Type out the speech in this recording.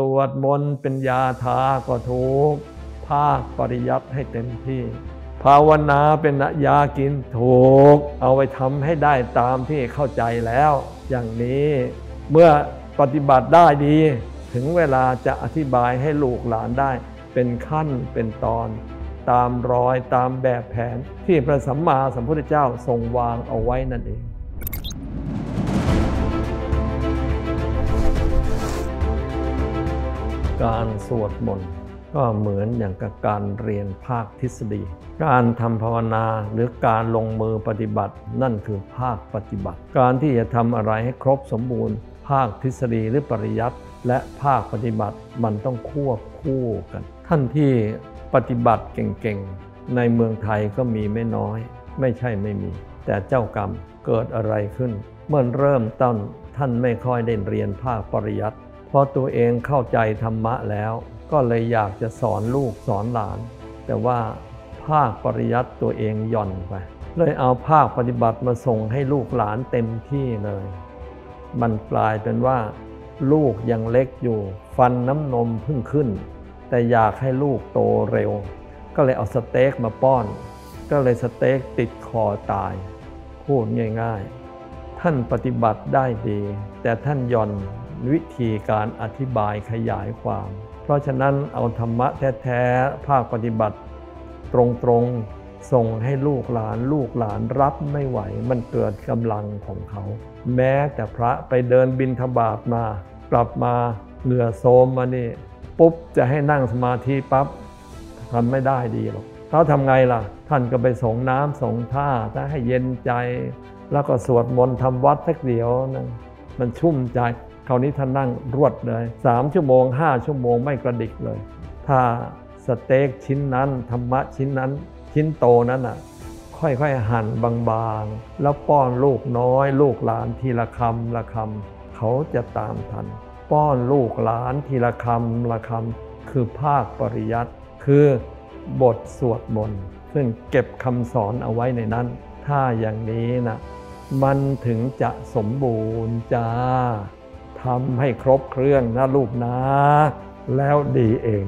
สวดมนต์เป็นยาทาก็ถูกภาคปริยัติให้เต็มที่ ภาวนาเป็นยากินถูก เอาไปทำให้ได้ตามที่เข้าใจแล้ว อย่างนี้เมื่อปฏิบัติได้ดี ถึงเวลาจะอธิบายให้ลูกหลานได้ เป็นขั้นเป็นตอน ตามรอยตามแบบแผนที่พระสัมมาสัมพุทธเจ้าทรงวางเอาไว้นั่นเอง การสวดมนต์ก็เหมือนอย่างกับการเรียนภาคทฤษฎี การทำภาวนาหรือการลงมือปฏิบัติ นั่นคือภาคปฏิบัติ การที่จะทำอะไรให้ครบสมบูรณ์ ภาคทฤษฎีหรือปริยัติและภาคปฏิบัติมันต้องควบคู่กัน ท่านที่ปฏิบัติเก่งๆ ในเมืองไทยก็มีไม่น้อย ไม่ใช่ไม่มี แต่เจ้ากรรมเกิดอะไรขึ้น เมื่อเริ่มต้นท่านไม่ค่อยได้เรียนภาคปริยัติ พอตัวเองเข้าใจธรรมะแล้ว ก็เลยอยากจะสอนลูกสอนหลาน แต่ว่าภาคปริยัติตัวเองหย่อนไป เลยเอาภาคปฏิบัติมาส่งให้ลูกหลานเต็มที่เลย มันกลายเป็นว่า ลูกยังเล็กอยู่ ฟันน้ำนมเพิ่งขึ้น แต่อยากให้ลูกโตเร็ว ก็เลยเอาสเต็กมาป้อน ก็เลยสเต็กติดคอตาย พูดง่าย ๆ ท่านปฏิบัติได้ดี แต่ท่านย่อน วิธีการอธิบายขยายความ เพราะฉะนั้นเอาธรรมะแท้ๆ ภาคปฏิบัติ ตรงๆ ส่งให้ลูกหลานลูกหลานรับไม่ไหว มันเกิดกำลังของเขา แม้แต่พระไปเดินบินทบาทมา กลับมาเหงื่อโซมมานี่ ปุ๊บจะให้นั่งสมาธิปั๊บทำไม่ได้ดีหรอกเขาทำไงล่ะ ท่านก็ไปส่งน้ำส่งท่าถ้าให้เย็นใจ แล้วก็สวดมนต์ทำวัดสักเดียวนึงมันชุ่มใจ คราวนี้ท่านนั่งรวดเลยสามชั่วโมงห้าชั่วโมงไม่กระดิกเลย ถ้าสเต็กชิ้นนั้น ธรรมะชิ้นนั้น ชิ้นโตนั้นอะค่อยๆหั่นบางๆ แล้วป้อนลูกน้อย ลูกหลานทีละคำละคำเขาจะตามทัน ป้อนลูกหลานทีละคำละคำคือภาคปริยัติคือบทสวดมนต์ซึ่งเก็บคำสอนเอาไว้ในนั้น ถ้าอย่างนี้นะมันถึงจะสมบูรณ์จ้า ทำให้ครบเครื่องนะลูกนะ แล้วดีเอง